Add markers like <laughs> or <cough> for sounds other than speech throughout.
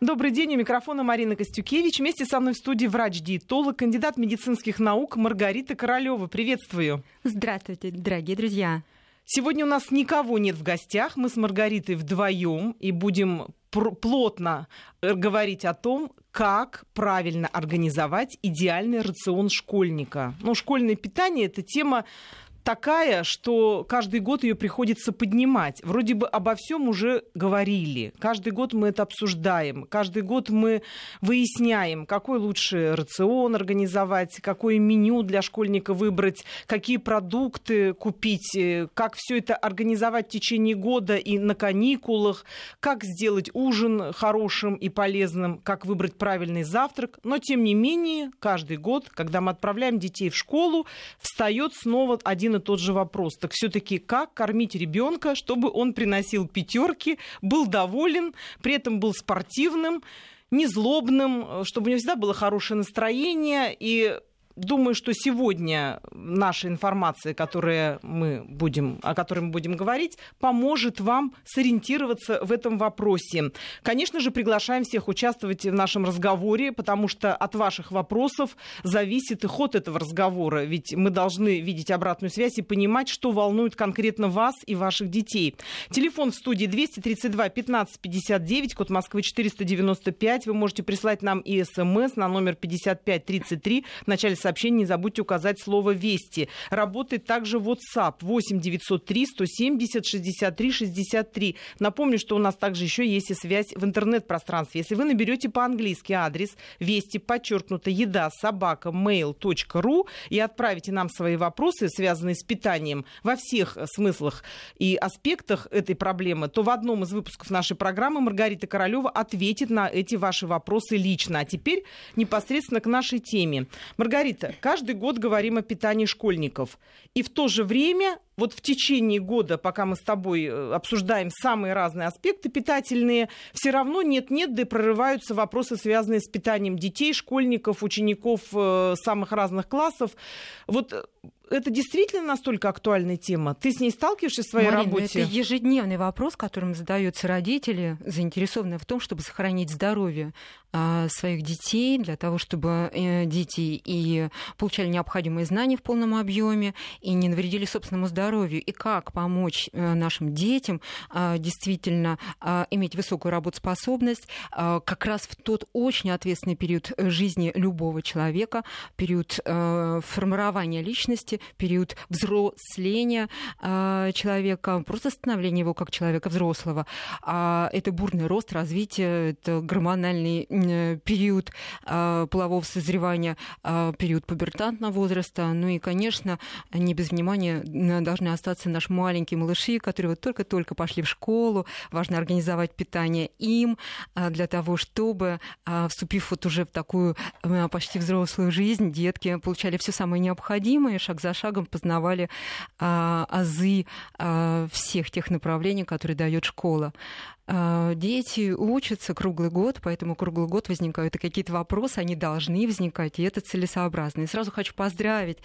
Добрый день, у микрофона Марина Костюкевич. Вместе со мной в студии врач-диетолог, кандидат медицинских наук Маргарита Королева. Приветствую. Здравствуйте, дорогие друзья. Сегодня у нас никого нет в гостях. Мы с Маргаритой вдвоем и будем плотно э, говорить о том, как правильно организовать идеальный рацион школьника. Ну, школьное питание – это тема такая, что каждый год ее приходится поднимать. Вроде бы обо всем уже говорили. Каждый год мы это обсуждаем. Каждый год мы выясняем, какой лучше рацион организовать, какое меню для школьника выбрать, какие продукты купить, э, как все это организовать в течение года и на каникулах, как сделать ужин хорошим и полезным, как выбрать правильный завтрак. Но, тем не менее, каждый год, когда мы отправляем детей в школу, встает снова один один и тот же вопрос. Так все-таки как кормить ребенка, чтобы он приносил пятерки, был доволен, при этом был спортивным, не злобным, чтобы у него всегда было хорошее настроение и думаю, что сегодня наша информация, которая мы будем, о которой мы будем говорить, поможет вам сориентироваться в этом вопросе. Конечно же, приглашаем всех участвовать в нашем разговоре, потому что от ваших вопросов зависит и ход этого разговора. Ведь мы должны видеть обратную связь и понимать, что волнует конкретно вас и ваших детей. Телефон в студии 232 15 59, код Москвы 495. Вы можете прислать нам и смс на номер 5533 в начале сообщения не забудьте указать слово «Вести». Работает также WhatsApp 8 903 170 63 63. Напомню, что у нас также еще есть и связь в интернет-пространстве. Если вы наберете по-английски адрес «Вести», подчеркнуто «Еда», собака, mail.ru и отправите нам свои вопросы, связанные с питанием во всех смыслах и аспектах этой проблемы, то в одном из выпусков нашей программы Маргарита Королева ответит на эти ваши вопросы лично. А теперь непосредственно к нашей теме. Маргарита, Маргарита, каждый год говорим о питании школьников. И в то же время, вот в течение года, пока мы с тобой э, обсуждаем самые разные аспекты питательные, все равно нет-нет, да и прорываются вопросы, связанные с питанием детей, школьников, учеников э, самых разных классов. Вот э, это действительно настолько актуальная тема? Ты с ней сталкиваешься в своей Марина, работе? Это ежедневный вопрос, которым задаются родители, заинтересованные в том, чтобы сохранить здоровье а, своих детей, для того, чтобы э, дети и получали необходимые знания в полном объеме и не навредили собственному здоровью. И как помочь э, нашим детям а, действительно а, иметь высокую работоспособность как раз в тот очень ответственный период жизни любого человека, период э, формирования личности, период взросления э, человека, просто становления его как человека взрослого. А это бурный рост, развитие, это гормональный э, период э, полового созревания, период пубертантного возраста. Ну и, конечно, не без внимания должны остаться наши маленькие малыши, которые вот только-только пошли в школу. Важно организовать питание им для того, чтобы, вступив вот уже в такую почти взрослую жизнь, детки получали все самое необходимое, шаг за шагом познавали а, азы а, всех тех направлений, которые дает школа. А, дети учатся круглый год, поэтому круглый год возникают и какие-то вопросы, они должны возникать, и это целесообразно. И сразу хочу поздравить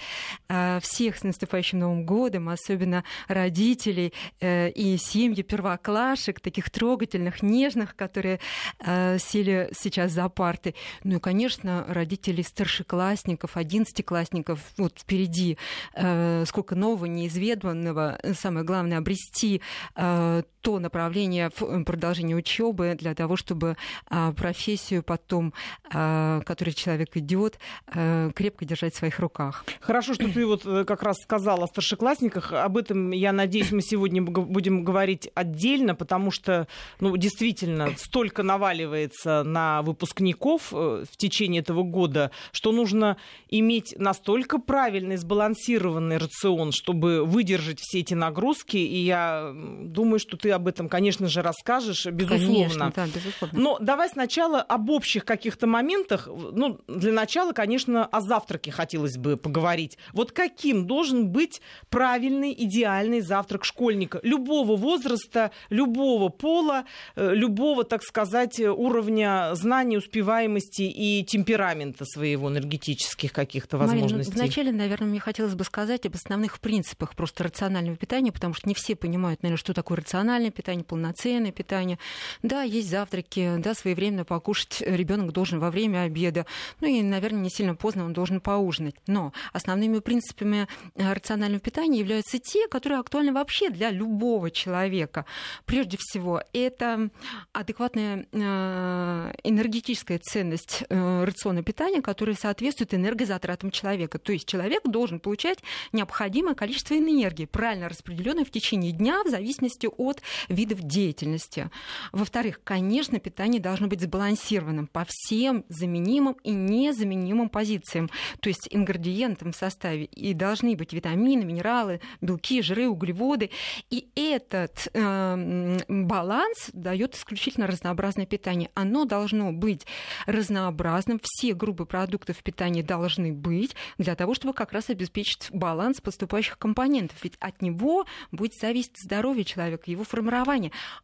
а, всех с наступающим Новым годом, особенно родителей э, и семьи первоклашек, таких трогательных, нежных, которые а, сели сейчас за парты. Ну и, конечно, родителей старшеклассников, одиннадцатиклассников, вот впереди э, сколько нового, неизведанного. Самое главное, обрести э, то направление в продолжение учебы для того, чтобы а, профессию потом, а, которой человек идет, а, крепко держать в своих руках. Хорошо, что ты вот э, как раз сказала о старшеклассниках. Об этом, я надеюсь, мы сегодня будем говорить отдельно, потому что, ну, действительно, столько наваливается на выпускников э, в течение этого года, что нужно иметь настолько правильный, сбалансированный рацион, чтобы выдержать все эти нагрузки. И я думаю, что ты об этом, конечно же, расскажешь, безусловно. Конечно, да, безусловно. Но давай сначала об общих каких-то моментах. Ну, для начала, конечно, о завтраке хотелось бы поговорить. Вот каким должен быть правильный, идеальный завтрак школьника? Любого возраста, любого пола, э, любого, так сказать, уровня знаний, успеваемости и темперамента своего, энергетических каких-то возможностей. Марина, вначале, наверное, мне хотелось бы сказать об основных принципах просто рационального питания, потому что не все понимают, наверное, что такое рациональное рациональное питание, полноценное питание. Да, есть завтраки, да, своевременно покушать ребенок должен во время обеда. Ну и, наверное, не сильно поздно он должен поужинать. Но основными принципами э, рационального питания являются те, которые актуальны вообще для любого человека. Прежде всего, это адекватная э, энергетическая ценность э, рациона питания, которая соответствует энергозатратам человека. То есть человек должен получать необходимое количество энергии, правильно распределенное в течение дня в зависимости от видов деятельности. Во-вторых, конечно, питание должно быть сбалансированным по всем заменимым и незаменимым позициям, то есть ингредиентам в составе. И должны быть витамины, минералы, белки, жиры, углеводы. И этот э, баланс дает исключительно разнообразное питание. Оно должно быть разнообразным. Все группы продуктов питания должны быть для того, чтобы как раз обеспечить баланс поступающих компонентов. Ведь от него будет зависеть здоровье человека, его формирование.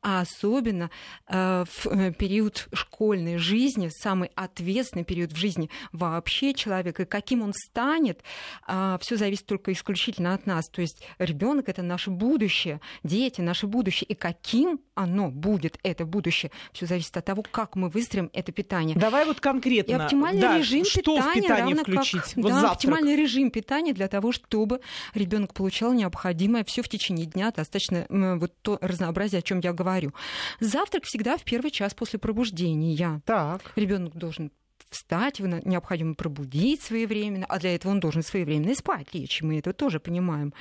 А особенно э, в э, период школьной жизни, самый ответственный период в жизни вообще человека, и каким он станет, э, все зависит только исключительно от нас. То есть ребенок это наше будущее, дети наше будущее. И каким оно будет, это будущее, все зависит от того, как мы выстроим это питание. Давай вот конкретно. И оптимальный да, режим что питания, в питание равно включить? как <laughs> вот да, завтрак. оптимальный режим питания для того, чтобы ребенок получал необходимое все в течение дня, достаточно вот то разнообразие, о чем я говорю. Завтрак всегда в первый час после пробуждения. Так. Ребенок должен встать, его необходимо пробудить своевременно, а для этого он должен своевременно и спать лечь, мы это тоже понимаем.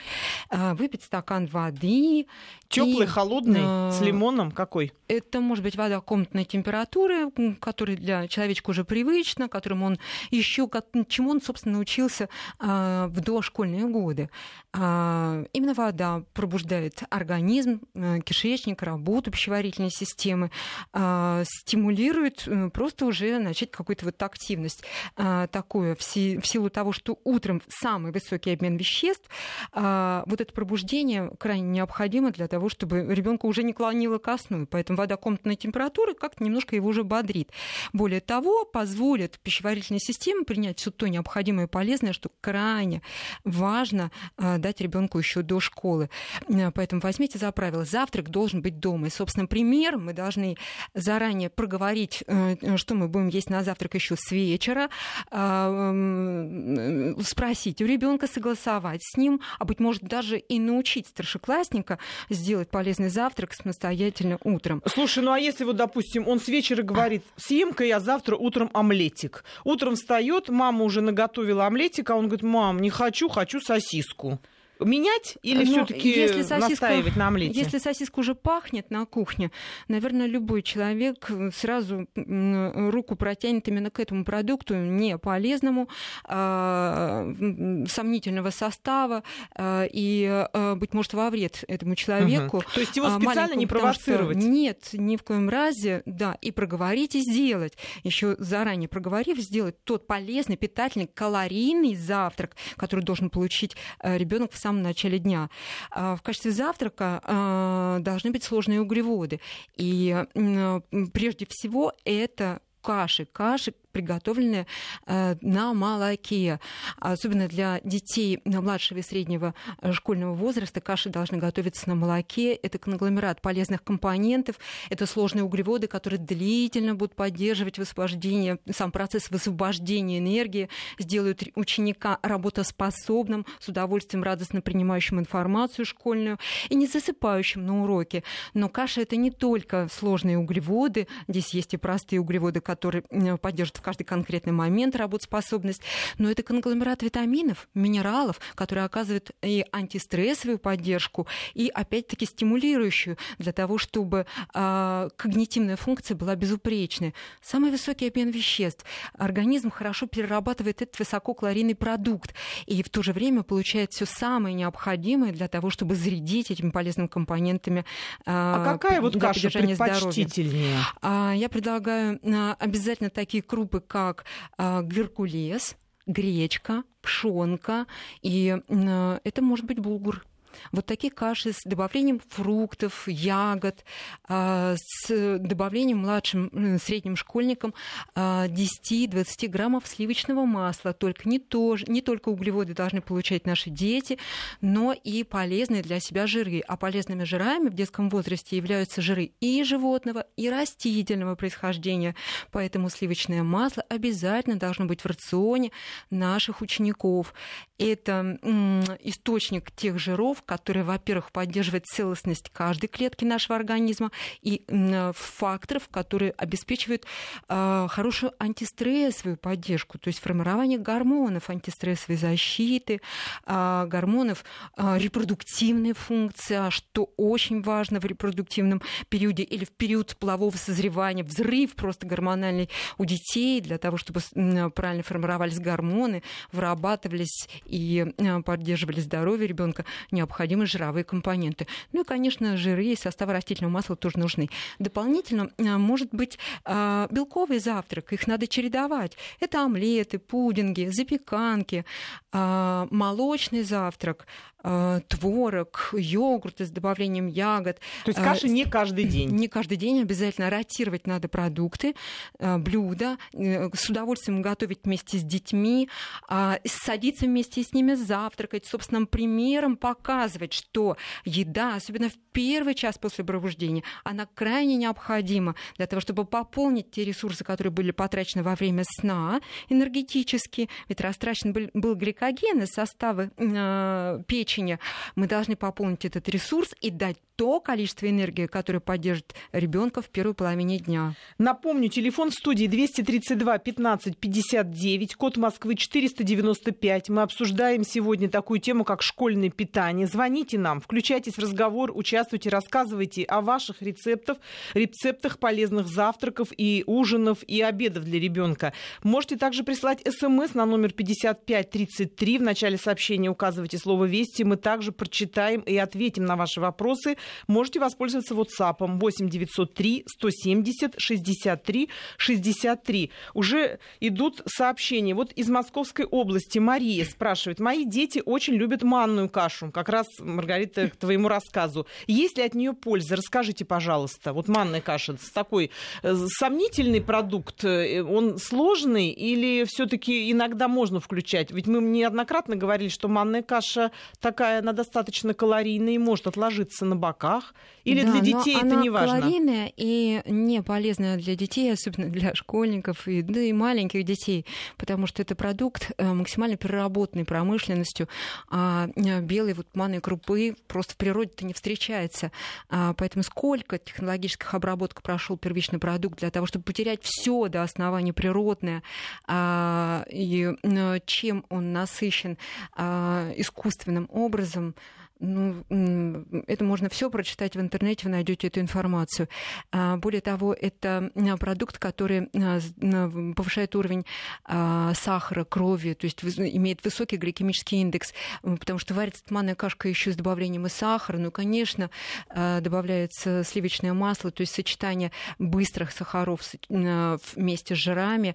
А, выпить стакан воды. Теплый, и, холодный, э, с лимоном какой? Это может быть вода комнатной температуры, которая для человечка уже привычна, которым он еще, чему он, собственно, научился э, в дошкольные годы. Э, именно вода пробуждает организм, э, кишечник, работу пищеварительной системы, э, стимулирует э, просто уже начать какой-то вот активность а, такую в, си, в силу того, что утром самый высокий обмен веществ, а, вот это пробуждение крайне необходимо для того, чтобы ребенка уже не клонило ко сну. Поэтому вода комнатной температуры как-то немножко его уже бодрит. Более того, позволит пищеварительной системе принять все то необходимое и полезное, что крайне важно а, дать ребенку еще до школы. Поэтому возьмите за правило, завтрак должен быть дома. И, собственно, пример мы должны заранее проговорить, э, что мы будем есть на завтрак еще с вечера, а, спросить у ребенка, согласовать с ним, а быть может даже и научить старшеклассника сделать полезный завтрак самостоятельно утром. Слушай, ну а если вот, допустим, он с вечера говорит, съем-ка я завтра утром омлетик. Утром встает, мама уже наготовила омлетик, а он говорит, мам, не хочу, хочу сосиску менять или ну, все-таки настаивать на омлете? Если сосиска уже пахнет на кухне, наверное, любой человек сразу руку протянет именно к этому продукту, не полезному, а, сомнительного состава а, и, а, быть может, во вред этому человеку. Угу. То есть его специально не провоцировать? Что, нет, ни в коем разе, да, и проговорить, и сделать. Еще заранее проговорив, сделать тот полезный, питательный, калорийный завтрак, который должен получить ребенок в самом самом начале дня. А, в качестве завтрака а, должны быть сложные углеводы. И прежде всего это каши, каши, приготовленные э, на молоке. Особенно для детей младшего и среднего э, школьного возраста каши должны готовиться на молоке. Это конгломерат полезных компонентов, это сложные углеводы, которые длительно будут поддерживать высвобождение, сам процесс высвобождения энергии, сделают ученика работоспособным, с удовольствием радостно принимающим информацию школьную и не засыпающим на уроке. Но каша это не только сложные углеводы, здесь есть и простые углеводы, которые поддерживают в каждый конкретный момент работоспособность, но это конгломерат витаминов, минералов, которые оказывают и антистрессовую поддержку, и опять-таки стимулирующую для того, чтобы э, когнитивная функция была безупречной. Самый высокий обмен веществ. Организм хорошо перерабатывает этот высококалорийный продукт и в то же время получает все самое необходимое для того, чтобы зарядить этими полезными компонентами. Э, а какая вот каша предпочтительнее? Здоровья. Я предлагаю обязательно такие крупные группы, как а, геркулес, гречка, пшенка, и это может быть булгур. Вот такие каши с добавлением фруктов, ягод, а, с добавлением младшим, средним школьникам 10-20 граммов сливочного масла. Только не, то, не только углеводы должны получать наши дети, но и полезные для себя жиры. А полезными жирами в детском возрасте являются жиры и животного, и растительного происхождения. Поэтому сливочное масло обязательно должно быть в рационе наших учеников. Это источник тех жиров, которые, во-первых, поддерживают целостность каждой клетки нашего организма, и факторов, которые обеспечивают э, хорошую антистрессовую поддержку, то есть формирование гормонов антистрессовой защиты, э, гормонов э, репродуктивной функции, а что очень важно в репродуктивном периоде или в период полового созревания, взрыв просто гормональный у детей для того, чтобы правильно формировались гормоны, вырабатывались и э, поддерживали здоровье ребенка, необходимы жировые компоненты. Ну и, конечно, жиры и составы растительного масла тоже нужны. Дополнительно э, может быть э, белковый завтрак, их надо чередовать. Это омлеты, пудинги, запеканки, молочный завтрак, Э, творог, йогурты с добавлением ягод. То есть каши не каждый день? Не каждый день, обязательно ротировать надо продукты, э, блюда, э, с удовольствием готовить вместе с детьми, а, садиться вместе с ними завтракать, собственным примером показывать, что еда, особенно в первый час после пробуждения, она крайне необходима для того, чтобы пополнить те ресурсы, которые были потрачены во время сна энергетически. Ведь растрачен был, был гликоген из состава э, печени, печени, мы должны пополнить этот ресурс и дать то количество энергии, которое поддержит ребенка в первой половине дня. Напомню, телефон в студии 232 15 59, код Москвы 495. Мы обсуждаем сегодня такую тему, как школьное питание. Звоните нам, включайтесь в разговор, участвуйте, рассказывайте о ваших рецептах, рецептах полезных завтраков и ужинов и обедов для ребенка. Можете также прислать смс на номер 5533. В начале сообщения указывайте слово «Вести». Мы также прочитаем и ответим на ваши вопросы можете воспользоваться WhatsApp 8 903 170 63 63. Уже идут сообщения. Вот из Московской области Мария спрашивает. Мои дети очень любят манную кашу. Как раз, Маргарита, к твоему рассказу. Есть ли от нее польза? Расскажите, пожалуйста. Вот манная каша такой э, сомнительный продукт. Э, он сложный или все-таки иногда можно включать? Ведь мы неоднократно говорили, что манная каша такая, она достаточно калорийная и может отложиться на бок молоках? Или да, для детей это не важно? Она калорийная и не полезная для детей, особенно для школьников и, да и маленьких детей, потому что это продукт э, максимально переработанный промышленностью, а э, белой вот манной крупы просто в природе-то не встречается. А, поэтому сколько технологических обработок прошел первичный продукт для того, чтобы потерять все до основания природное, а, и э, чем он насыщен искусственным образом, ну, это можно все прочитать в интернете, вы найдете эту информацию. А, более того, это продукт, который а, повышает уровень а, сахара, крови, то есть имеет высокий гликемический индекс, потому что варится манная кашка еще с добавлением и сахара. Ну, конечно, добавляется сливочное масло, то есть сочетание быстрых сахаров вместе с жирами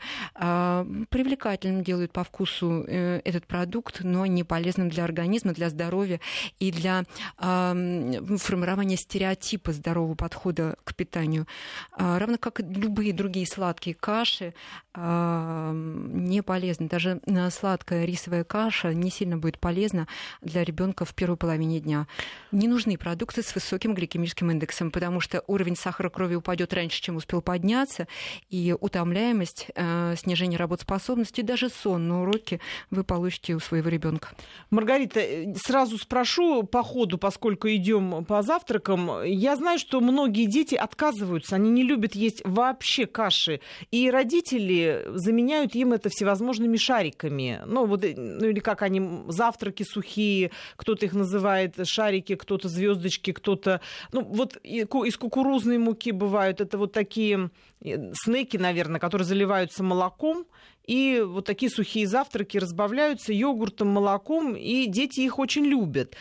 привлекательным делает по вкусу э, этот продукт, но не полезным для организма, для здоровья и для э, формирования стереотипа здорового подхода к питанию. А, равно как и любые другие сладкие каши э, не полезны. Даже э, сладкая рисовая каша не сильно будет полезна для ребенка в первой половине дня. Не нужны продукты с высоким гликемическим индексом, потому что уровень сахара крови упадет раньше, чем успел подняться, и утомляемость, э, снижение работоспособности, даже сон на уроке вы получите у своего ребенка. Маргарита, э, сразу спрошу, по ходу, поскольку идем по завтракам, я знаю, что многие дети отказываются, они не любят есть вообще каши, и родители заменяют им это всевозможными шариками. Ну, вот, ну или как они, завтраки сухие, кто-то их называет шарики, кто-то звездочки, кто-то... Ну, вот из кукурузной муки бывают, это вот такие э, снеки, наверное, которые заливаются молоком, и вот такие сухие завтраки разбавляются йогуртом, молоком, и дети их очень любят.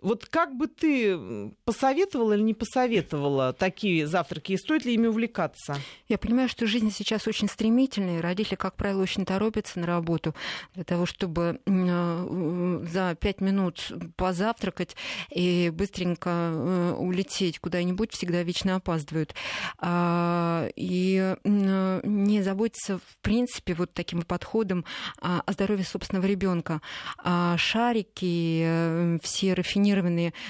Вот как бы ты посоветовала или не посоветовала такие завтраки, и стоит ли ими увлекаться? Я понимаю, что жизнь сейчас очень стремительная, родители, как правило, очень торопятся на работу для того, чтобы э, за пять минут позавтракать и быстренько э, улететь куда-нибудь, всегда вечно опаздывают. А, и не заботиться, в принципе, вот таким подходом о здоровье собственного ребенка. А шарики, э, все рафинированные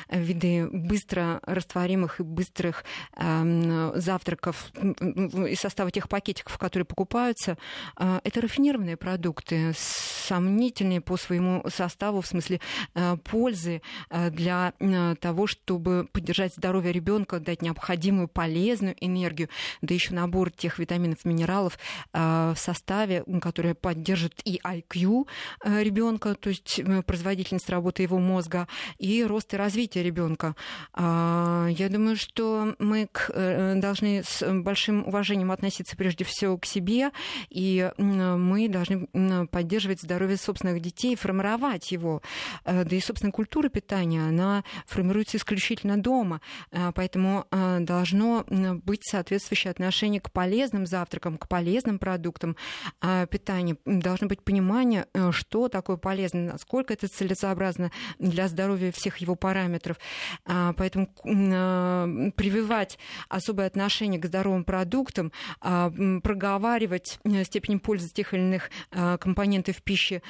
виды быстро растворимых и быстрых эм, завтраков из состава тех пакетиков, которые покупаются, э, это рафинированные продукты, сомнительные по своему составу в смысле э, пользы для того, чтобы поддержать здоровье ребенка, дать необходимую полезную энергию, да еще набор тех витаминов, минералов в составе, которые поддержат и IQ ребенка, то есть производительность работы его мозга, и рост и развитие ребенка. А, я думаю, что мы э, должны с большим уважением относиться прежде всего к себе, и мы должны поддерживать здоровье собственных детей, формировать его. Э, да и, собственно, культура питания, она формируется исключительно дома, э, поэтому должно быть соответствующее отношение к полезным завтракам, к полезным продуктам питания. Должно быть понимание, что такое полезно, насколько это целесообразно для здоровья всех его параметров. А, поэтому а, прививать особое отношение к здоровым продуктам, а, проговаривать э, степень пользы тех или иных компонентов пищи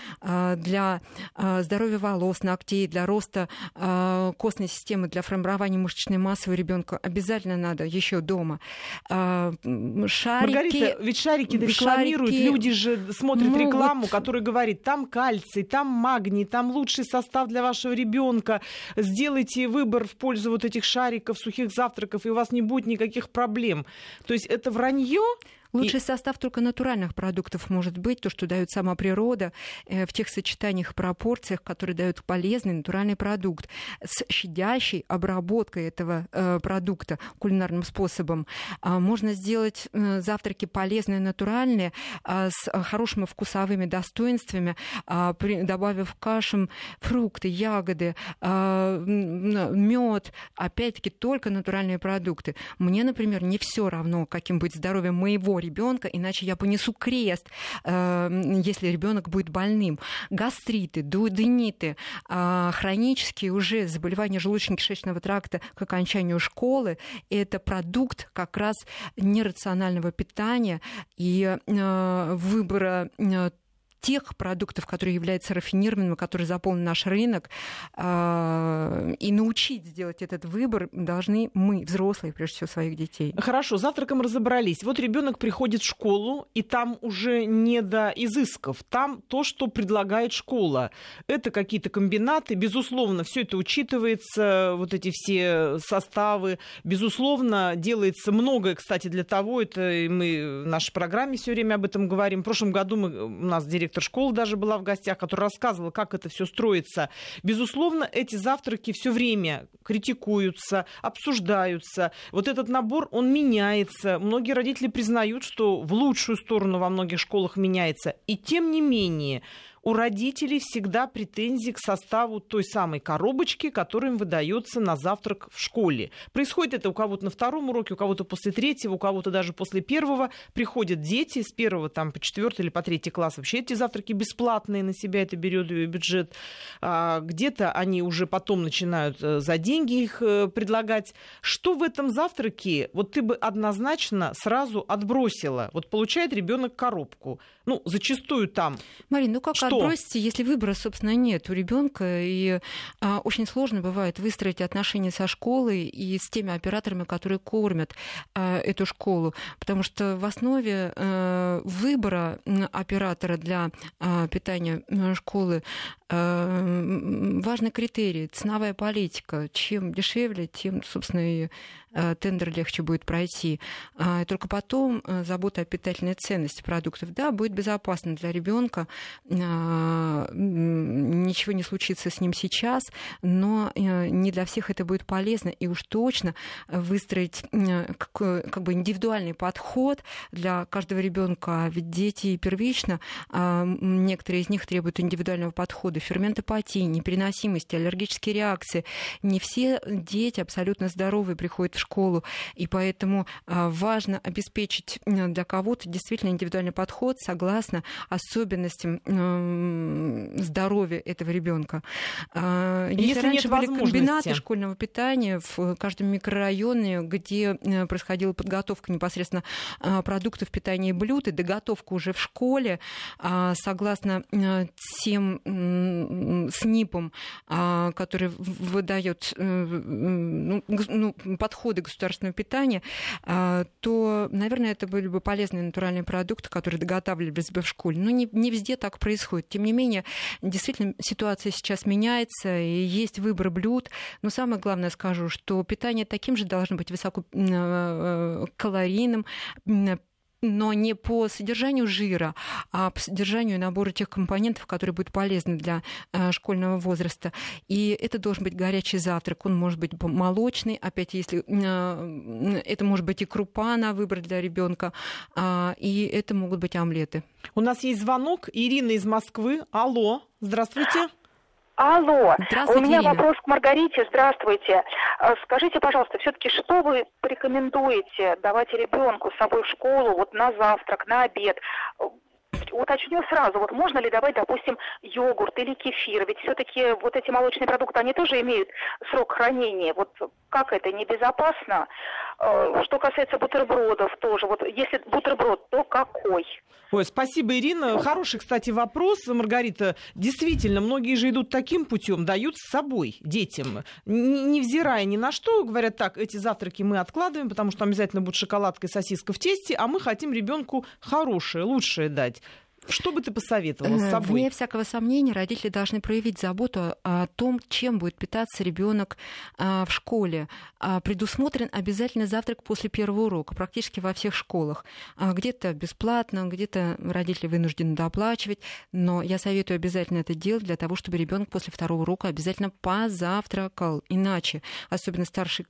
для здоровья волос, ногтей, для роста костной системы, для формирования мышечной массы у ребенка обязательно надо еще дома. Шарики... Маргарита, ведь шарики рекламируют, шарики... люди же смотрят ну, рекламу, вот... которая говорит, там кальций, там магний, там лучший состав для вашего ребенка. Сделайте выбор в пользу вот этих шариков, сухих завтраков, и у вас не будет никаких проблем. То есть это вранье Лучший и... состав только натуральных продуктов может быть, то, что дает сама природа, э, в тех сочетаниях, пропорциях, которые дают полезный натуральный продукт, с щадящей обработкой этого э, продукта кулинарным способом. А, можно сделать э, завтраки полезные, натуральные, а, с хорошими вкусовыми достоинствами, а, добавив кашам фрукты, ягоды, мед, опять-таки только натуральные продукты. Мне, например, не все равно, каким быть здоровьем моего ребенка, иначе я понесу крест, э, если ребенок будет больным. Гастриты, дуодениты, э, хронические уже заболевания желудочно-кишечного тракта к окончанию школы – это продукт как раз нерационального питания и э, выбора тех продуктов, которые являются рафинированными, которые заполнен наш рынок, а, и научить сделать этот выбор должны мы, взрослые, прежде всего, своих детей. Хорошо, завтраком разобрались. Вот ребенок приходит в школу, и там уже не до изысков. Там то, что предлагает школа. Это какие-то комбинаты. Безусловно, все это учитывается, вот эти все составы. Безусловно, делается многое, кстати, для того, это мы в нашей программе все время об этом говорим. В прошлом году мы, у нас директор директор школы даже была в гостях, которая рассказывала, как это все строится. Безусловно, эти завтраки все время критикуются, обсуждаются. Вот этот набор, он меняется. Многие родители признают, что в лучшую сторону во многих школах меняется. И тем не менее, у родителей всегда претензии к составу той самой коробочки, которая им выдается на завтрак в школе. Происходит это у кого-то на втором уроке, у кого-то после третьего, у кого-то даже после первого. Приходят дети с первого там, по четвертый или по третий класс. Вообще эти завтраки бесплатные, на себя это берет бюджет. А где-то они уже потом начинают э, за деньги их э, предлагать. Что в этом завтраке вот ты бы однозначно сразу отбросила? Вот получает ребенок коробку. Ну, зачастую там. Марина, ну как что? если выбора, собственно, нет у ребенка, и а, очень сложно бывает выстроить отношения со школой и с теми операторами, которые кормят а, эту школу, потому что в основе а, выбора оператора для а, питания школы а, важный критерий ценовая политика. Чем дешевле, тем, собственно, и тендер легче будет пройти. А, только потом забота о питательной ценности продуктов. Да, будет безопасно для ребенка, ничего не случится с ним сейчас, но не для всех это будет полезно, и уж точно выстроить как бы индивидуальный подход для каждого ребенка, ведь дети первично, некоторые из них требуют индивидуального подхода, ферментопатии, непереносимости, аллергические реакции. Не все дети абсолютно здоровые приходят в школу, и поэтому а, важно обеспечить для кого-то действительно индивидуальный подход согласно особенностям здоровья этого ребенка. А, если, Если раньше были комбинаты школьного питания в каждом микрорайоне, где э, происходила подготовка непосредственно а, продуктов питания и блюд, и доготовка уже в школе, согласно э, тем СНИПам, который выдает э, ну, ну, подходы государственного питания, то, наверное, это были бы полезные натуральные продукты, которые доготавливались бы в школе. Но не, не везде так происходит. Тем не менее, действительно, ситуация сейчас меняется, и есть выбор блюд. Но самое главное скажу, что питание таким же должно быть высококалорийным, но не по содержанию жира, а по содержанию набора тех компонентов, которые будут полезны для э, школьного возраста. И это должен быть горячий завтрак. Он может быть молочный, опять если э, это может быть и крупа на выбор для ребенка, э, и это могут быть омлеты. У нас есть звонок. Ирина из Москвы. Алло, здравствуйте. Алло, у меня Ирина. вопрос к Маргарите. Здравствуйте. А, скажите, пожалуйста, все-таки что вы порекомендуете давать ребенку с собой в школу, вот на завтрак, на обед? Уточню сразу, вот можно ли давать, допустим, йогурт или кефир? Ведь все-таки вот эти молочные продукты, они тоже имеют срок хранения. Вот как это, небезопасно? Э, что касается бутербродов тоже, вот если бутерброд, то какой? Ой, спасибо, Ирина. Хороший, кстати, вопрос, Маргарита. Действительно, многие же идут таким путем, дают с собой детям, невзирая ни на что, говорят так, эти завтраки мы откладываем, потому что обязательно будет шоколадка и сосиска в тесте, а мы хотим ребенку хорошее, лучшее дать. Что бы ты посоветовала с э, собой? Вне всякого сомнения, родители должны проявить заботу о том, чем будет питаться ребенок а, в школе. А, предусмотрен обязательно завтрак после первого урока, практически во всех школах. А, где-то бесплатно, где-то родители вынуждены доплачивать, но я советую обязательно это делать для того, чтобы ребенок после второго урока обязательно позавтракал. Иначе, особенно старшие,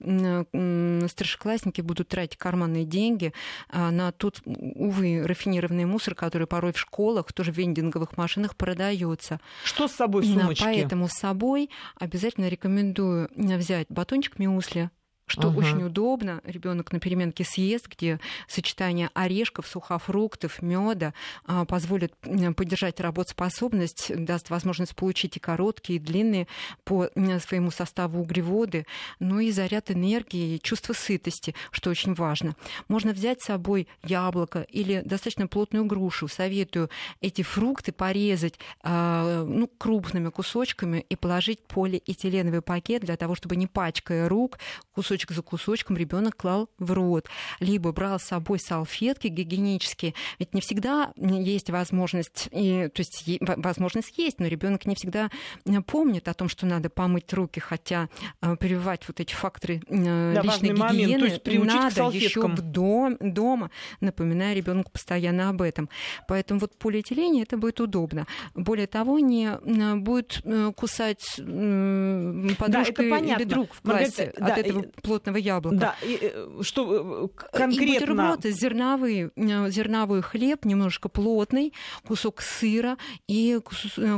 старшеклассники будут тратить карманные деньги на тот, увы, рафинированный мусор, который порой в школе школах, тоже в вендинговых машинах продается. Что с собой в сумочке? Поэтому с собой обязательно рекомендую взять батончик мюсли, что угу. очень удобно. Ребенок на переменке съест, где сочетание орешков, сухофруктов, меда а, позволит поддержать работоспособность, даст возможность получить и короткие, и длинные по своему составу углеводы, ну и заряд энергии, и чувство сытости, что очень важно. Можно взять с собой яблоко или достаточно плотную грушу. Советую эти фрукты порезать а, ну, крупными кусочками и положить полиэтиленовый пакет для того, чтобы не пачкая рук, кусочек кусочек за кусочком ребенок клал в рот, либо брал с собой салфетки гигиенические. Ведь не всегда есть возможность, и, то есть возможность есть, но ребенок не всегда э, помнит о том, что надо помыть руки, хотя э, прививать вот эти факторы э, да, личной гигиены момент, то есть надо еще дом, дома, напоминая ребенку постоянно об этом. Поэтому вот полиэтиление это будет удобно. Более того, не будет кусать подружкой да, или друг в классе Маргарита, от да, этого плотного яблока. Да, и, э, что э, конкретно... И бутерброды зерновые, э, зерновой хлеб, немножко плотный, кусок сыра и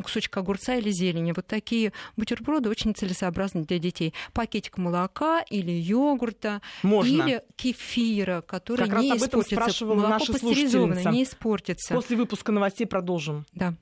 кусочек огурца или зелени. Вот такие бутерброды очень целесообразны для детей. Пакетик молока или йогурта, Можно. или кефира, который как не раз об этом испортится. Молоко наша пастеризованное, не испортится. После выпуска новостей продолжим. Да.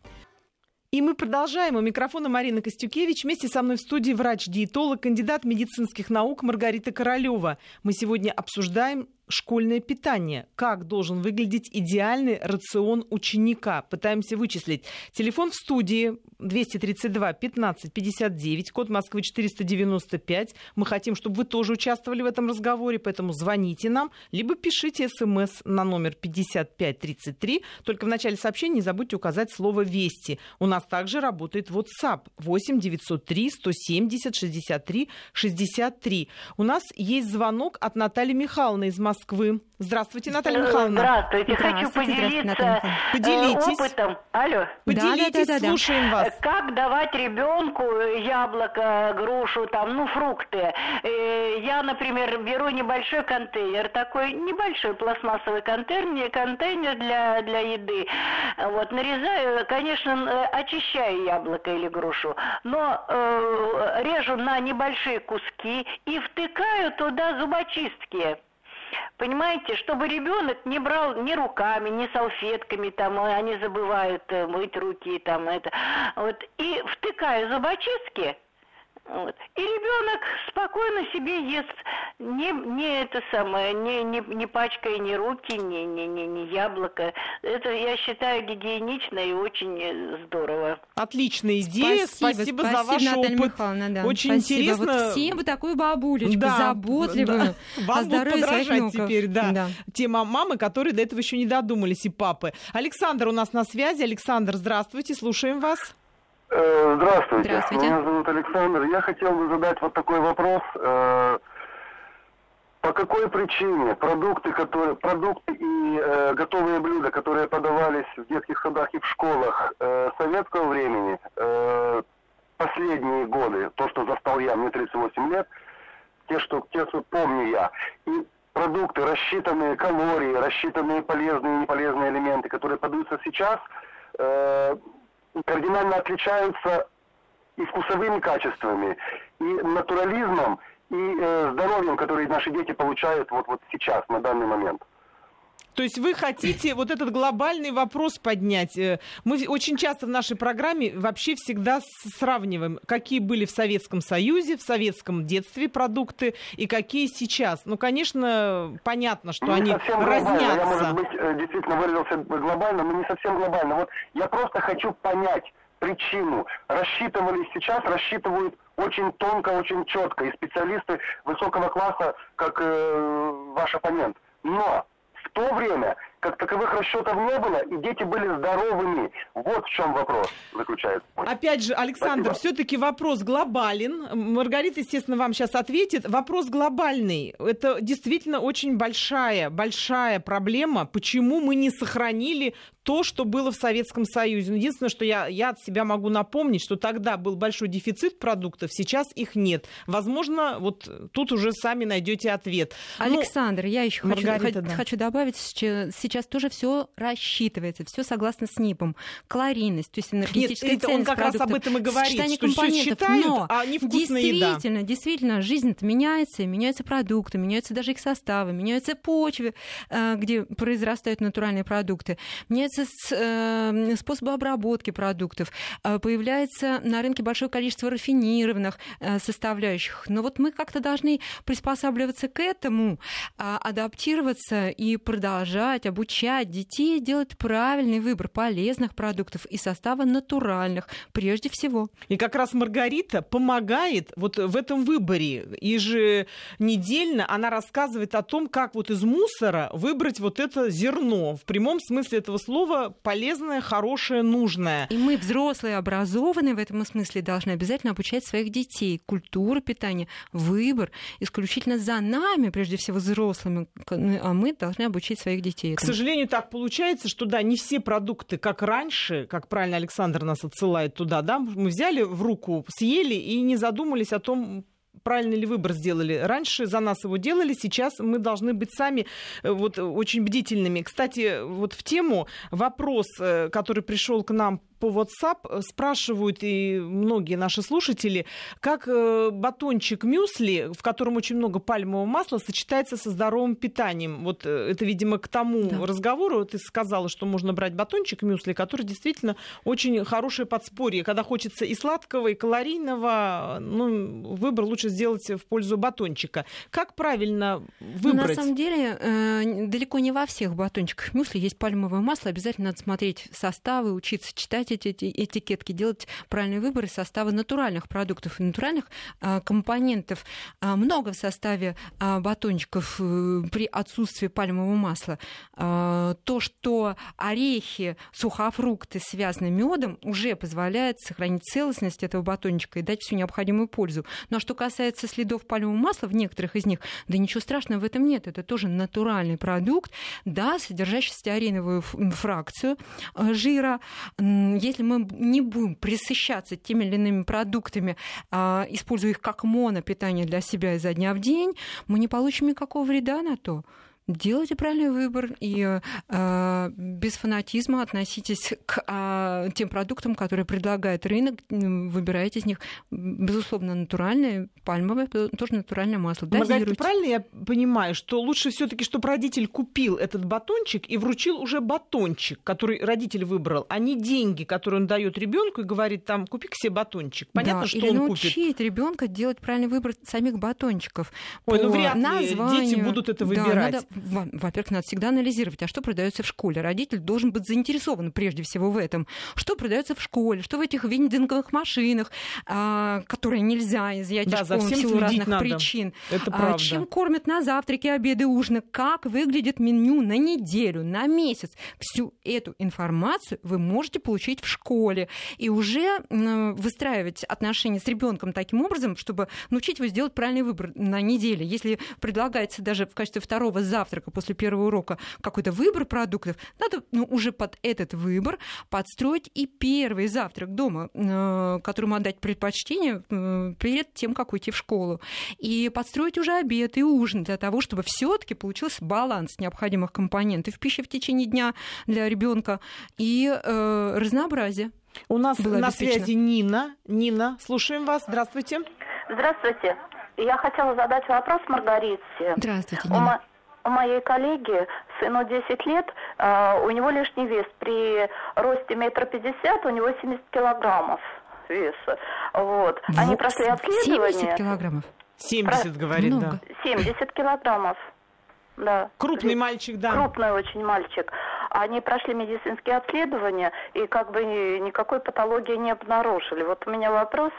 И мы продолжаем. У микрофона Марина Костюкевич. Вместе со мной в студии врач-диетолог, кандидат медицинских наук Маргарита Королева. Мы сегодня обсуждаем школьное питание. Как должен выглядеть идеальный рацион ученика? Пытаемся вычислить. Телефон в студии 232 15 59, код Москвы 495. Мы хотим, чтобы вы тоже участвовали в этом разговоре, поэтому звоните нам, либо пишите смс на номер 5533. Только в начале сообщения не забудьте указать слово «Вести». У нас также работает WhatsApp 8 903 170 63 63. У нас есть звонок от Натальи Михайловны из Москвы. Здравствуйте, Наталья Михайловна. Здравствуйте. Хочу поделиться э, Поделитесь. опытом. Алло. Поделитесь, да, да, да, слушаем вас. Как давать ребенку яблоко, грушу, там, ну, фрукты. Э, я, например, беру небольшой контейнер, такой небольшой пластмассовый контейнер, контейнер для, для еды. Вот, нарезаю, конечно, э, очищаю яблоко или грушу, но э, режу на небольшие куски и втыкаю туда зубочистки. Понимаете, чтобы ребенок не брал ни руками, ни салфетками, там, они забывают э, мыть руки, там, это, вот, и втыкая зубочистки, вот. И ребенок спокойно себе ест, не, не это самое, не, не, не пачкая ни руки, ни, ни, ни, ни яблоко. Это, я считаю, гигиенично и очень э, здорово. Отличная идея, спасибо, спасибо, за ваш Наталья опыт. Михайловна, да. Очень спасибо. интересно. Вот всем бы такую бабулечку, да, заботливую, да. Вам о здоровье своих теперь, да. да. Те мамы, которые до этого еще не додумались, и папы. Александр у нас на связи. Александр, здравствуйте, слушаем вас. Э, здравствуйте. Здравствуйте. Меня зовут Александр. Я хотел бы задать вот такой вопрос. Э, по какой причине продукты, которые, продукты и э, готовые блюда, которые подавались в детских садах и в школах э, советского времени, э, последние годы, то, что застал я, мне 38 лет, те, что, те, что помню я, и продукты, рассчитанные калории, рассчитанные полезные и неполезные элементы, которые подаются сейчас, э, кардинально отличаются и вкусовыми качествами, и натурализмом, и э, здоровьем, которые наши дети получают вот, вот сейчас, на данный момент. То есть вы хотите вот этот глобальный вопрос поднять. Э, мы очень часто в нашей программе вообще всегда сравниваем, какие были в Советском Союзе, в советском детстве продукты и какие сейчас. Ну, конечно, понятно, что не они разнятся. Я, может быть, э, действительно выразился глобально, но не совсем глобально. Вот я просто хочу понять причину. Рассчитывали сейчас, рассчитывают очень тонко, очень четко. И специалисты высокого класса, как э, ваш оппонент. Но то время как таковых расчетов не было, и дети были здоровыми. Вот в чем вопрос заключается. Опять же, Александр, все-таки вопрос глобален. Маргарита, естественно, вам сейчас ответит. Вопрос глобальный. Это действительно очень большая, большая проблема. Почему мы не сохранили то, что было в Советском Союзе. Единственное, что я, я от себя могу напомнить, что тогда был большой дефицит продуктов, сейчас их нет. Возможно, вот тут уже сами найдете ответ. Ну, Александр, Но... я еще хочу, да. хочу добавить, сейчас тоже все рассчитывается, все согласно СНИПам. Калорийность, то есть энергетическая Нет, ценность он как раз об этом и говорит, что все считают, но а действительно, еда. действительно, жизнь меняется, меняются продукты, меняются даже их составы, меняются почвы, э, где произрастают натуральные продукты, меняются э, способы обработки продуктов, э, появляется на рынке большое количество рафинированных составляющих. Но вот мы как-то должны приспосабливаться к этому, а, адаптироваться и продолжать обучать детей делать правильный выбор полезных продуктов и состава натуральных, прежде всего. И как раз Маргарита помогает вот в этом выборе. Еженедельно она рассказывает о том, как вот из мусора выбрать вот это зерно. В прямом смысле этого слова полезное, хорошее, нужное. И мы, взрослые, образованные в этом смысле, должны обязательно обучать своих детей. Культура питания, выбор исключительно за нами, прежде всего взрослыми, а мы должны обучить своих детей. К сожалению, так получается, что да, не все продукты, как раньше, как правильно Александр нас отсылает туда, да, мы взяли в руку, съели и не задумались о том, правильный ли выбор сделали. Раньше за нас его делали, сейчас мы должны быть сами э, вот, очень бдительными. Кстати, вот в тему вопрос, э, который пришел к нам по WhatsApp э, спрашивают и многие наши слушатели, как э, батончик мюсли, в котором очень много пальмового масла, сочетается со здоровым питанием. Вот э, это, видимо, к тому да. разговору ты сказала, что можно брать батончик мюсли, который действительно очень хорошее подспорье. Когда хочется и сладкого, и калорийного, ну, выбор лучше лучше сделать в пользу батончика. Как правильно выбрать? На самом деле, э, далеко не во всех батончиках мюсли есть пальмовое масло. Обязательно надо смотреть составы, учиться читать эти, эти этикетки, делать правильный выбор из состава натуральных продуктов и натуральных э, компонентов. Э, много в составе э, батончиков э, при отсутствии пальмового масла. Э, то, что орехи, сухофрукты связаны медом, уже позволяет сохранить целостность этого батончика и дать всю необходимую пользу. Но ну, а что касается следов пальмового масла в некоторых из них, да ничего страшного в этом нет. Это тоже натуральный продукт, да, содержащий стеариновую фракцию э, жира. Если мы не будем присыщаться теми или иными продуктами, а, используя их как монопитание для себя изо дня в день, мы не получим никакого вреда на то делайте правильный выбор и э, без фанатизма относитесь к э, тем продуктам, которые предлагает рынок, выбирайте из них, безусловно, натуральное, пальмовое, тоже натуральное масло. Маргарита, правильно я понимаю, что лучше все таки чтобы родитель купил этот батончик и вручил уже батончик, который родитель выбрал, а не деньги, которые он дает ребенку и говорит, там, купи себе батончик. Понятно, да, что или он научить купит. ребенка делать правильный выбор самих батончиков. Ой, ну вряд ли названию. дети будут это выбирать. Да, надо во-первых, надо всегда анализировать, а что продается в школе. Родитель должен быть заинтересован прежде всего в этом. Что продается в школе, что в этих вендинговых машинах, а, которые нельзя изъять да, из школы в силу разных надо. причин. Это а, правда. Чем кормят на завтраки, обеды, ужины, как выглядит меню на неделю, на месяц. Всю эту информацию вы можете получить в школе и уже выстраивать отношения с ребенком таким образом, чтобы научить его сделать правильный выбор на неделе. Если предлагается даже в качестве второго завтрака после после первого урока какой-то выбор продуктов, надо ну, уже под этот выбор подстроить и первый завтрак дома, э, которому отдать предпочтение э, перед тем, как уйти в школу. И подстроить уже обед и ужин для того, чтобы все-таки получился баланс необходимых компонентов в пище в течение дня для ребенка и э, разнообразие. У нас на связи Нина. Нина, слушаем вас. Здравствуйте. Здравствуйте. Я хотела задать вопрос Маргарите. Здравствуйте, Нина у моей коллеги, сыну 10 лет, э, у него лишний вес. При росте метр пятьдесят у него 70 килограммов веса. Вот. Они прошли обследование. 70 килограммов? 70, Про... говорит, Много. да. 70 килограммов. Да. Крупный мальчик, да. Крупный очень мальчик. Они прошли медицинские обследования и как бы никакой патологии не обнаружили. Вот у меня вопрос,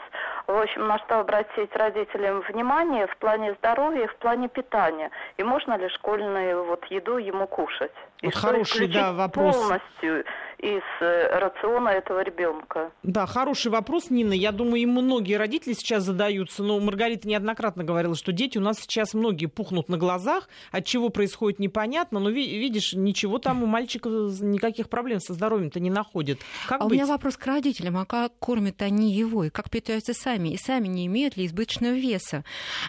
в общем, на что обратить родителям внимание в плане здоровья и в плане питания. И можно ли школьную вот еду ему кушать? И Хороший, да, вопрос. Полностью из э, рациона этого ребенка? Да, хороший вопрос, Нина. Я думаю, и многие родители сейчас задаются. Но Маргарита неоднократно говорила, что дети у нас сейчас многие пухнут на глазах, от чего происходит непонятно. Но видишь, ничего там у мальчика никаких проблем со здоровьем-то не находит. Как а быть? у меня вопрос к родителям. А как кормят они его? И как питаются сами? И сами не имеют ли избыточного веса?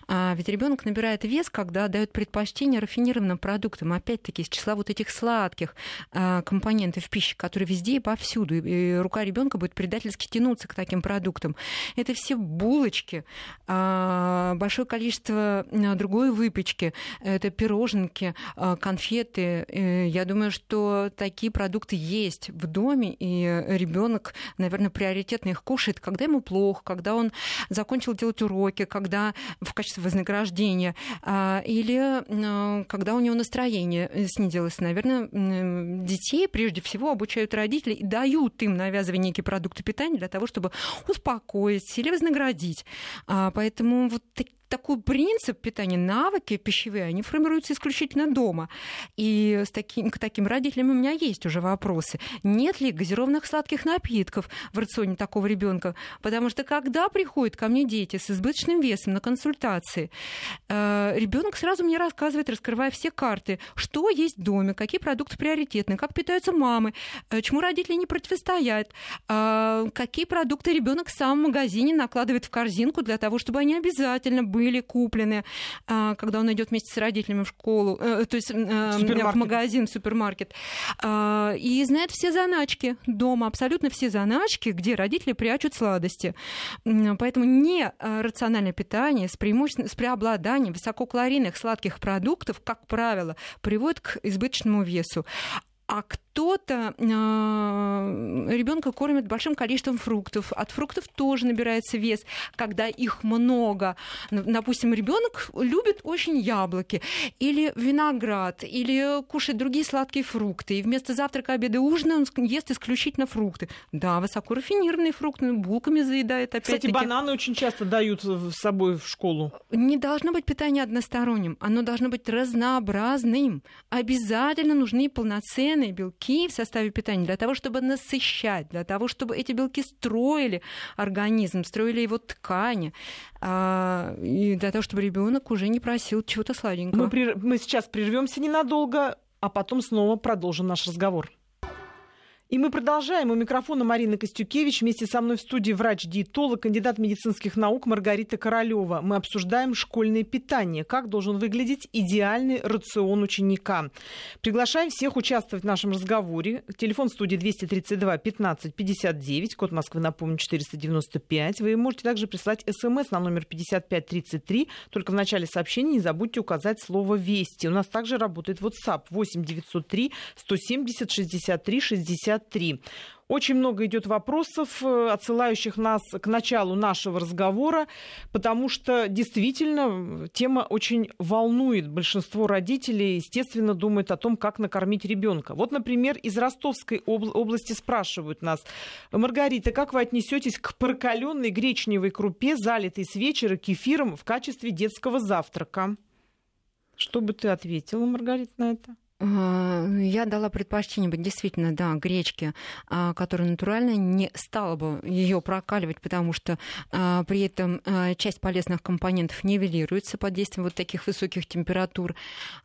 А ведь ребенок набирает вес, когда дает предпочтение рафинированным продуктам. Опять-таки, из числа вот этих сладких а, компонентов пищи, которые которые везде и повсюду. И рука ребенка будет предательски тянуться к таким продуктам. Это все булочки, а, большое количество а, другой выпечки, это пироженки, а, конфеты. Я думаю, что такие продукты есть в доме, и ребенок, наверное, приоритетно их кушает, когда ему плохо, когда он закончил делать уроки, когда в качестве вознаграждения, или когда у него настроение снизилось. Наверное, детей прежде всего обучают слушают родителей и дают им навязывать некие продукты питания для того, чтобы успокоить или вознаградить. А, поэтому вот такой принцип питания, навыки пищевые, они формируются исключительно дома. И с таким, к таким родителям у меня есть уже вопросы. Нет ли газированных сладких напитков в рационе такого ребенка? Потому что когда приходят ко мне дети с избыточным весом на консультации, э, ребенок сразу мне рассказывает, раскрывая все карты, что есть в доме, какие продукты приоритетны, как питаются мамы, э, чему родители не противостоят, э, какие продукты ребенок сам в магазине накладывает в корзинку для того, чтобы они обязательно были были куплены, а, когда он идет вместе с родителями в школу, э, то есть э, в магазин, в супермаркет, а, и знает все заначки дома, абсолютно все заначки, где родители прячут сладости. Поэтому не э, рациональное питание с, преимущественно, с преобладанием высококалорийных сладких продуктов, как правило, приводит к избыточному весу. А Кто-то э, ребенка кормит большим количеством фруктов. От фруктов тоже набирается вес, когда их много. Допустим, ребенок любит очень яблоки или виноград, или кушает другие сладкие фрукты. И вместо завтрака, обеда и ужина он ест исключительно фрукты. Да, высоко рафинированные фрукты, булками заедает опять Кстати, бананы очень часто дают с собой в школу. Не должно быть питание односторонним. Оно должно быть разнообразным. Обязательно нужны полноценные белки в составе питания для того, чтобы насыщать, для того, чтобы эти белки строили организм, строили его ткани, а, и для того, чтобы ребенок уже не просил чего-то сладенького. Мы, при... Мы сейчас прервемся ненадолго, а потом снова продолжим наш разговор. И мы продолжаем. У микрофона Марина Костюкевич. Вместе со мной в студии врач-диетолог, кандидат медицинских наук Маргарита Королева. Мы обсуждаем школьное питание. Как должен выглядеть идеальный рацион ученика. Приглашаем всех участвовать в нашем разговоре. Телефон студии 232 15 59, код Москвы, напомню, 495. Вы можете также прислать смс на номер 5533. Только в начале сообщения не забудьте указать слово «Вести». У нас также работает WhatsApp 8 903 170 63 60 63. Очень много идет вопросов, э, отсылающих нас к началу нашего разговора, потому что действительно тема очень волнует большинство родителей, естественно, думают о том, как накормить ребенка. Вот, например, из Ростовской области спрашивают нас, Маргарита, как вы отнесетесь к прокаленной гречневой крупе, залитой с вечера кефиром в качестве детского завтрака? Что бы ты ответила, Маргарита, на это? А, я дала предпочтение быть действительно, да, гречке, а, которая натуральная, не стала бы ее прокаливать, потому что а, при этом часть полезных компонентов нивелируется под действием вот таких высоких температур.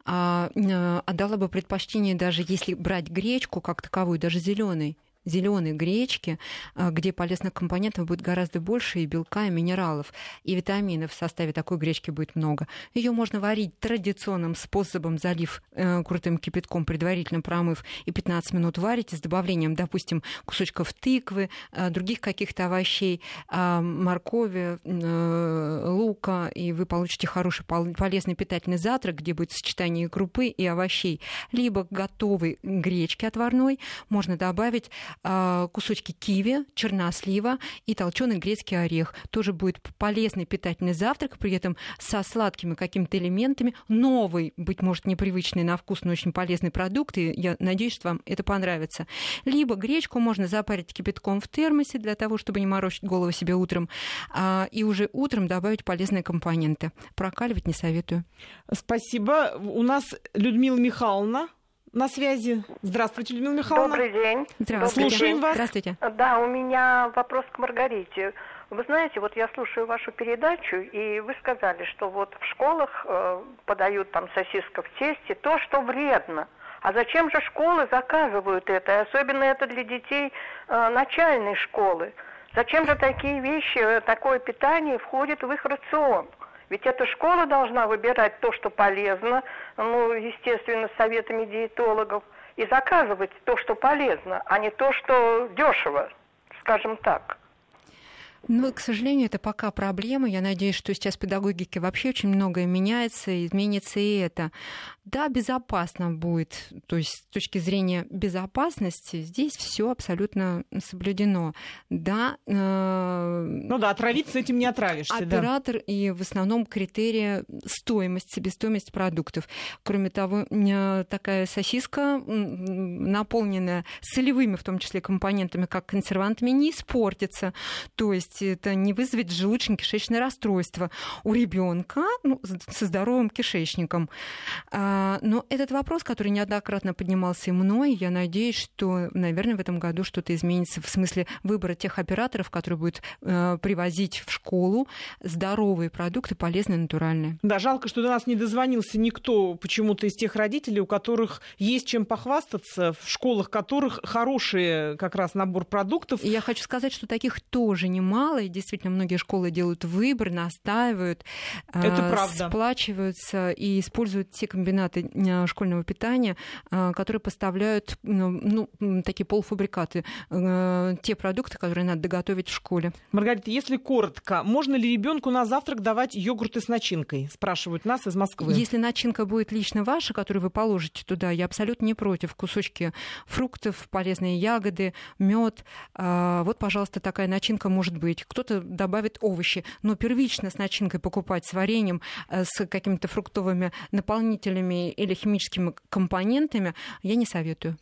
А дала бы предпочтение даже если брать гречку как таковую, даже зеленой, зеленой гречки, а, где полезных компонентов будет гораздо больше, и белка, и минералов, и витаминов в составе такой гречки будет много. Ее можно варить традиционным способом, залив э, крутым кипятком, предварительно промыв, и 15 минут варите с добавлением, допустим, кусочков тыквы, э, других каких-то овощей, э, моркови, э, лука, и вы получите хороший полезный питательный завтрак, где будет сочетание крупы и овощей. Либо готовой гречки отварной можно добавить кусочки киви, чернослива и толченый грецкий орех. Тоже будет полезный питательный завтрак, при этом со сладкими какими-то элементами. Новый, быть может, непривычный на вкус, но очень полезный продукт. И я надеюсь, что вам это понравится. Либо гречку можно запарить кипятком в термосе для того, чтобы не морочить голову себе утром. А, и уже утром добавить полезные компоненты. Прокаливать не советую. Спасибо. У нас Людмила Михайловна на связи. Здравствуйте, Людмила Михайловна. Добрый день. Здравствуйте. Слушаем вас. Здравствуйте. Да, у меня вопрос к Маргарите. Вы знаете, вот я слушаю вашу передачу, и вы сказали, что вот в школах э, подают там сосиска в тесте, то, что вредно. А зачем же школы заказывают это? И особенно это для детей э, начальной школы. Зачем же такие вещи, э, такое питание входит в их рацион? Ведь эта школа должна выбирать то, что полезно, ну, естественно, советами диетологов, и заказывать то, что полезно, а не то, что дешево, скажем так. Ну, к сожалению, это пока проблема. Я надеюсь, что сейчас в педагогике вообще очень многое меняется, изменится и это. Да, безопасно будет, то есть с точки зрения безопасности здесь все абсолютно соблюдено. Да. Э, ну да, отравиться этим не отравишься. Оператор да. и в основном критерия стоимость, себестоимость продуктов. Кроме того, э, такая сосиска, наполненная солевыми, в том числе компонентами, как консервантами, не испортится. То есть это не вызовет желудочно-кишечное расстройство у ребенка ну, со здоровым кишечником. А, но этот вопрос, который неоднократно поднимался и мной, я надеюсь, что, наверное, в этом году что-то изменится в смысле выбора тех операторов, которые будут э, привозить в школу здоровые продукты, полезные, натуральные. Да, жалко, что до нас не дозвонился никто почему-то из тех родителей, у которых есть чем похвастаться, в школах которых хороший как раз набор продуктов. Я хочу сказать, что таких тоже немало мало, и действительно многие школы делают выбор, настаивают, Это правда. сплачиваются и используют те комбинаты школьного питания, которые поставляют ну, ну, такие полуфабрикаты, те продукты, которые надо доготовить в школе. Маргарита, если коротко, можно ли ребенку на завтрак давать йогурты с начинкой? Спрашивают нас из Москвы. Если начинка будет лично ваша, которую вы положите туда, я абсолютно не против. Кусочки фруктов, полезные ягоды, мед. А, вот, пожалуйста, такая начинка может быть. Кто-то добавит овощи, но первично с начинкой покупать с вареньем, э, с какими-то фруктовыми наполнителями или химическими компонентами я не советую.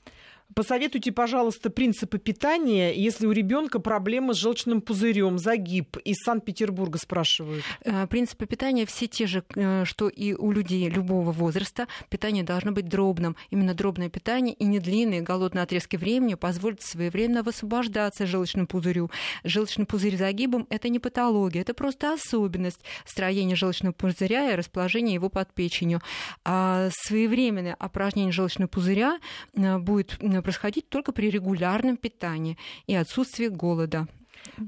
Посоветуйте, пожалуйста, принципы питания, если у ребенка проблемы с желчным пузырем, загиб. Из Санкт-Петербурга спрашивают. Э, принципы питания все те же, э, что и у людей любого возраста. Питание должно быть дробным. Именно дробное питание и не длинные голодные отрезки времени позволят своевременно высвобождаться желчному пузырю. Желчный пузырь загибом – это не патология, это просто особенность строения желчного пузыря и расположения его под печенью. А своевременное опорожнение желчного пузыря э, будет происходить только при регулярном питании и отсутствии голода.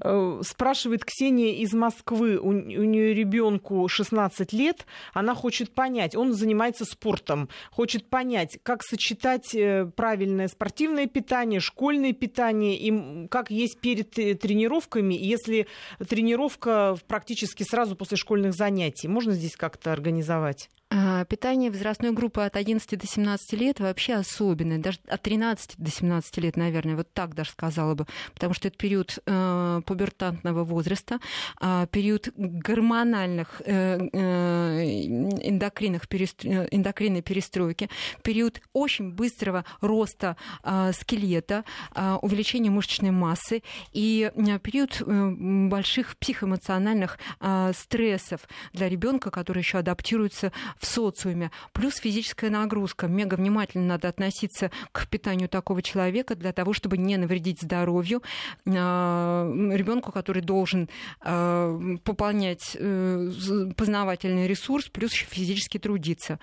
Э, спрашивает Ксения из Москвы, у, у нее ребенку 16 лет, она хочет понять, он занимается спортом, хочет понять, как сочетать э, правильное спортивное питание, школьное питание, и как есть перед э, тренировками, если тренировка практически сразу после школьных занятий. Можно здесь как-то организовать? А, питание возрастной группы от 11 до 17 лет вообще особенное, даже от 13 до 17 лет, наверное, вот так даже сказала бы, потому что это период э, пубертантного возраста, э, период гормональных э, э, эндокринных перестро... Э, эндокринной перестройки, период очень быстрого роста э, скелета, э, увеличения мышечной массы и э, период э, больших психоэмоциональных э, стрессов для ребенка, который еще адаптируется в социуме, плюс физическая нагрузка. Мега внимательно надо относиться к питанию такого человека для того, чтобы не навредить здоровью а, ребенку, который должен а, пополнять э, познавательный ресурс, плюс еще физически трудиться.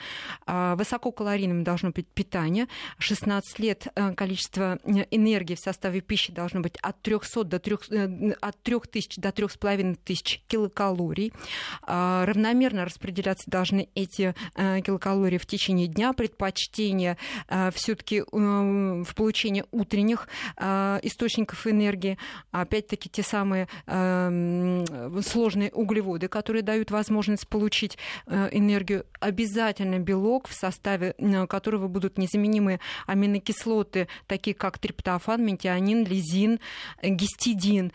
А, высококалорийным должно быть питание. 16 лет э, количество энергии в составе пищи должно быть от 300 до 3, э, от 3000 до 3500 килокалорий. Равномерно распределяться должны эти 200 э, килокалорий в течение дня, предпочтение э, все-таки э, в получении утренних источников энергии, опять-таки те самые сложные углеводы, которые дают возможность получить энергию, обязательно белок, в составе которого будут незаменимые аминокислоты, такие как триптофан, ментионин, лизин, гистидин,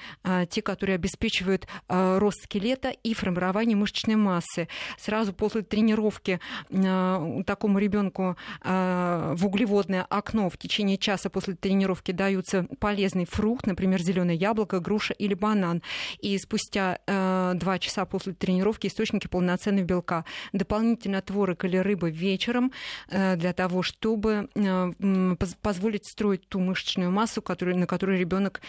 те, которые обеспечивают рост скелета и формирование мышечной массы. Сразу после тренировки тренировки э, такому ребенку э, в углеводное окно в течение часа после тренировки даются полезный фрукт, например, зеленое яблоко, груша или банан. И спустя э, два часа после тренировки источники полноценного белка. Дополнительно творог или рыба вечером для того, чтобы позволить строить ту мышечную массу, которую, на которую ребенок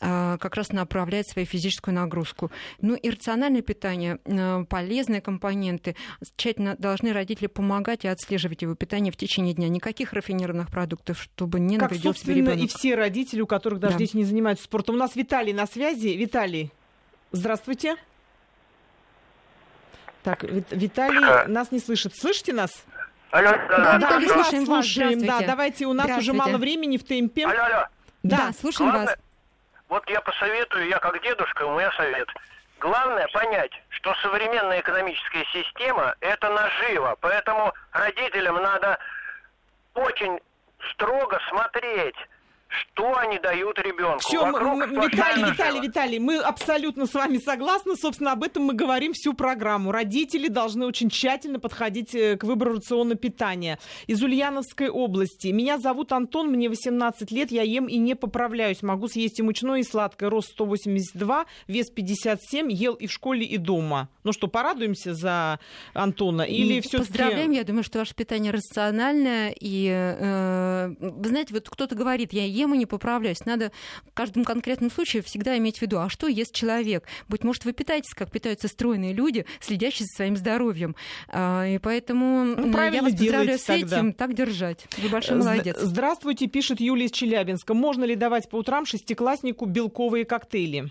как раз направляет свою физическую нагрузку. Ну и рациональное питание, полезные компоненты тщательно должны родители помогать и отслеживать его питание в течение дня. Никаких рафинированных продуктов, чтобы не как, навредил себе ребенок. и все родители, у которых даже да. дети не занимаются спортом. У нас Виталий на связи. Виталий, здравствуйте. Так, Виталий нас не слышит. Слышите нас? Алло, да, да, да, Виталий, слушаем, слушаем. Да, давайте, у нас уже мало времени в темпе. Алло, алло. Да, да слушаем Главное, вас. Вот я посоветую, я как дедушка, у меня совет – Главное понять, что современная экономическая система – это наживо, поэтому родителям надо очень строго смотреть что они дают ребенку. Все, Виталий, Виталий, Виталий, мы абсолютно с вами согласны. Собственно, об этом мы говорим всю программу. Родители должны очень тщательно подходить э, к выбору рациона питания. Из Ульяновской области. Меня зовут Антон, мне 18 лет, я ем и не поправляюсь. Могу съесть и мучное, и сладкое. Рост 182, вес 57, ел и в школе, и дома. Ну что, порадуемся за Антона? Или все Поздравляем, я думаю, что ваше питание рациональное. И, э, вы знаете, вот кто-то говорит, я ем и не поправляюсь. Надо в каждом конкретном случае всегда иметь в виду, а что ест человек? Быть может, вы питаетесь, как питаются стройные люди, следящие за своим здоровьем. А, и поэтому ну, я вас поздравляю с тогда. этим. Так держать. Вы большой молодец. Здравствуйте, пишет Юлия из Челябинска. Можно ли давать по утрам шестикласснику белковые коктейли?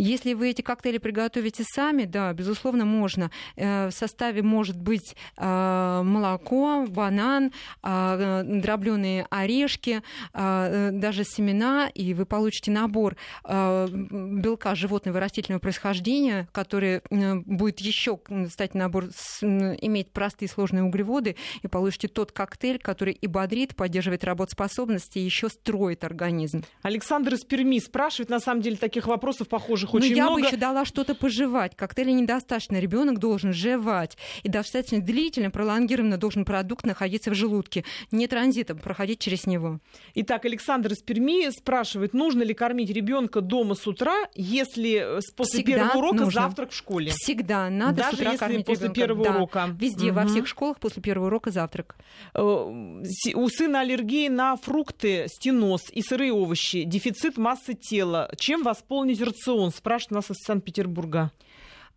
Если вы эти коктейли приготовите сами, да, безусловно, можно. Э, в составе может быть э, молоко, банан, э, дробленые орешки, даже семена, и вы получите набор белка животного и растительного происхождения, который будет еще, кстати, набор иметь простые сложные углеводы, и получите тот коктейль, который и бодрит, поддерживает работоспособность и еще строит организм. Александр из Перми спрашивает, на самом деле таких вопросов похожих очень Но я много. бы еще дала что-то пожевать. Коктейля недостаточно. Ребенок должен жевать. И достаточно длительно, пролонгированно должен продукт находиться в желудке. Не транзитом, проходить через него. Итак, Александр из Перми спрашивает, нужно ли кормить ребенка дома с утра, если э, после Всегда первого урока нужно. завтрак в школе? Всегда надо Даже с утра если кормить после ребенка. первого да. урока. Везде, Угу. во всех школах после первого урока завтрак. Э, У сына аллергия на фрукты, стеноз и сырые овощи, дефицит массы тела. Чем восполнить рацион? Спрашивает нас из Санкт-Петербурга.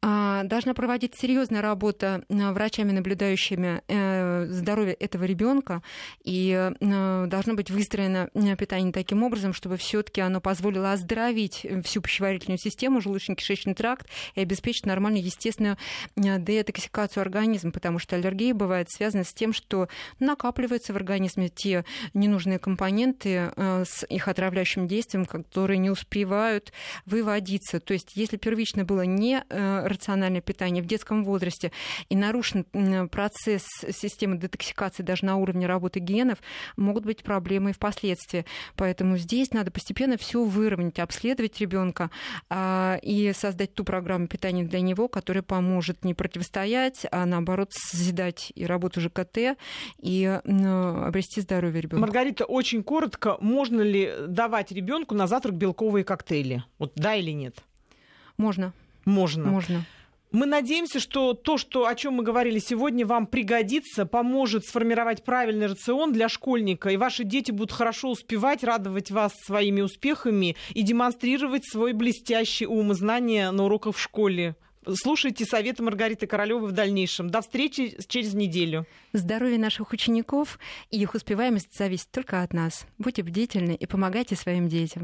А, Должна проводиться серьезная работа а, врачами, наблюдающими э, здоровье этого ребенка, и э, должно быть выстроено э, питание таким образом, чтобы все-таки оно позволило оздоровить всю пищеварительную систему, желудочно-кишечный тракт и обеспечить нормальную, естественную детоксикацию организма, потому что аллергия бывает связана с тем, что накапливаются в организме те ненужные компоненты с их отравляющим действием, которые не успевают выводиться. То есть, если первично было не рациональное питание в детском возрасте и нарушен процесс системы детоксикации даже на уровне работы генов, могут быть проблемы и впоследствии. Поэтому здесь надо постепенно все выровнять, обследовать ребенка и создать ту программу питания для него, которая поможет не противостоять, а наоборот созидать и работу ЖКТ и обрести здоровье ребенка. Маргарита, очень коротко, можно ли давать ребенку на завтрак белковые коктейли? Вот да или нет? Можно. Можно. Можно. Мы надеемся, что то, что, о чем мы говорили сегодня, вам пригодится, поможет сформировать правильный рацион для школьника, и ваши дети будут хорошо успевать радовать вас своими успехами и демонстрировать свой блестящий ум и знания на уроках в школе. Слушайте советы Маргариты Королевой в дальнейшем. До встречи через неделю. Здоровье наших учеников и их успеваемость зависит только от нас. Будьте бдительны и помогайте своим детям.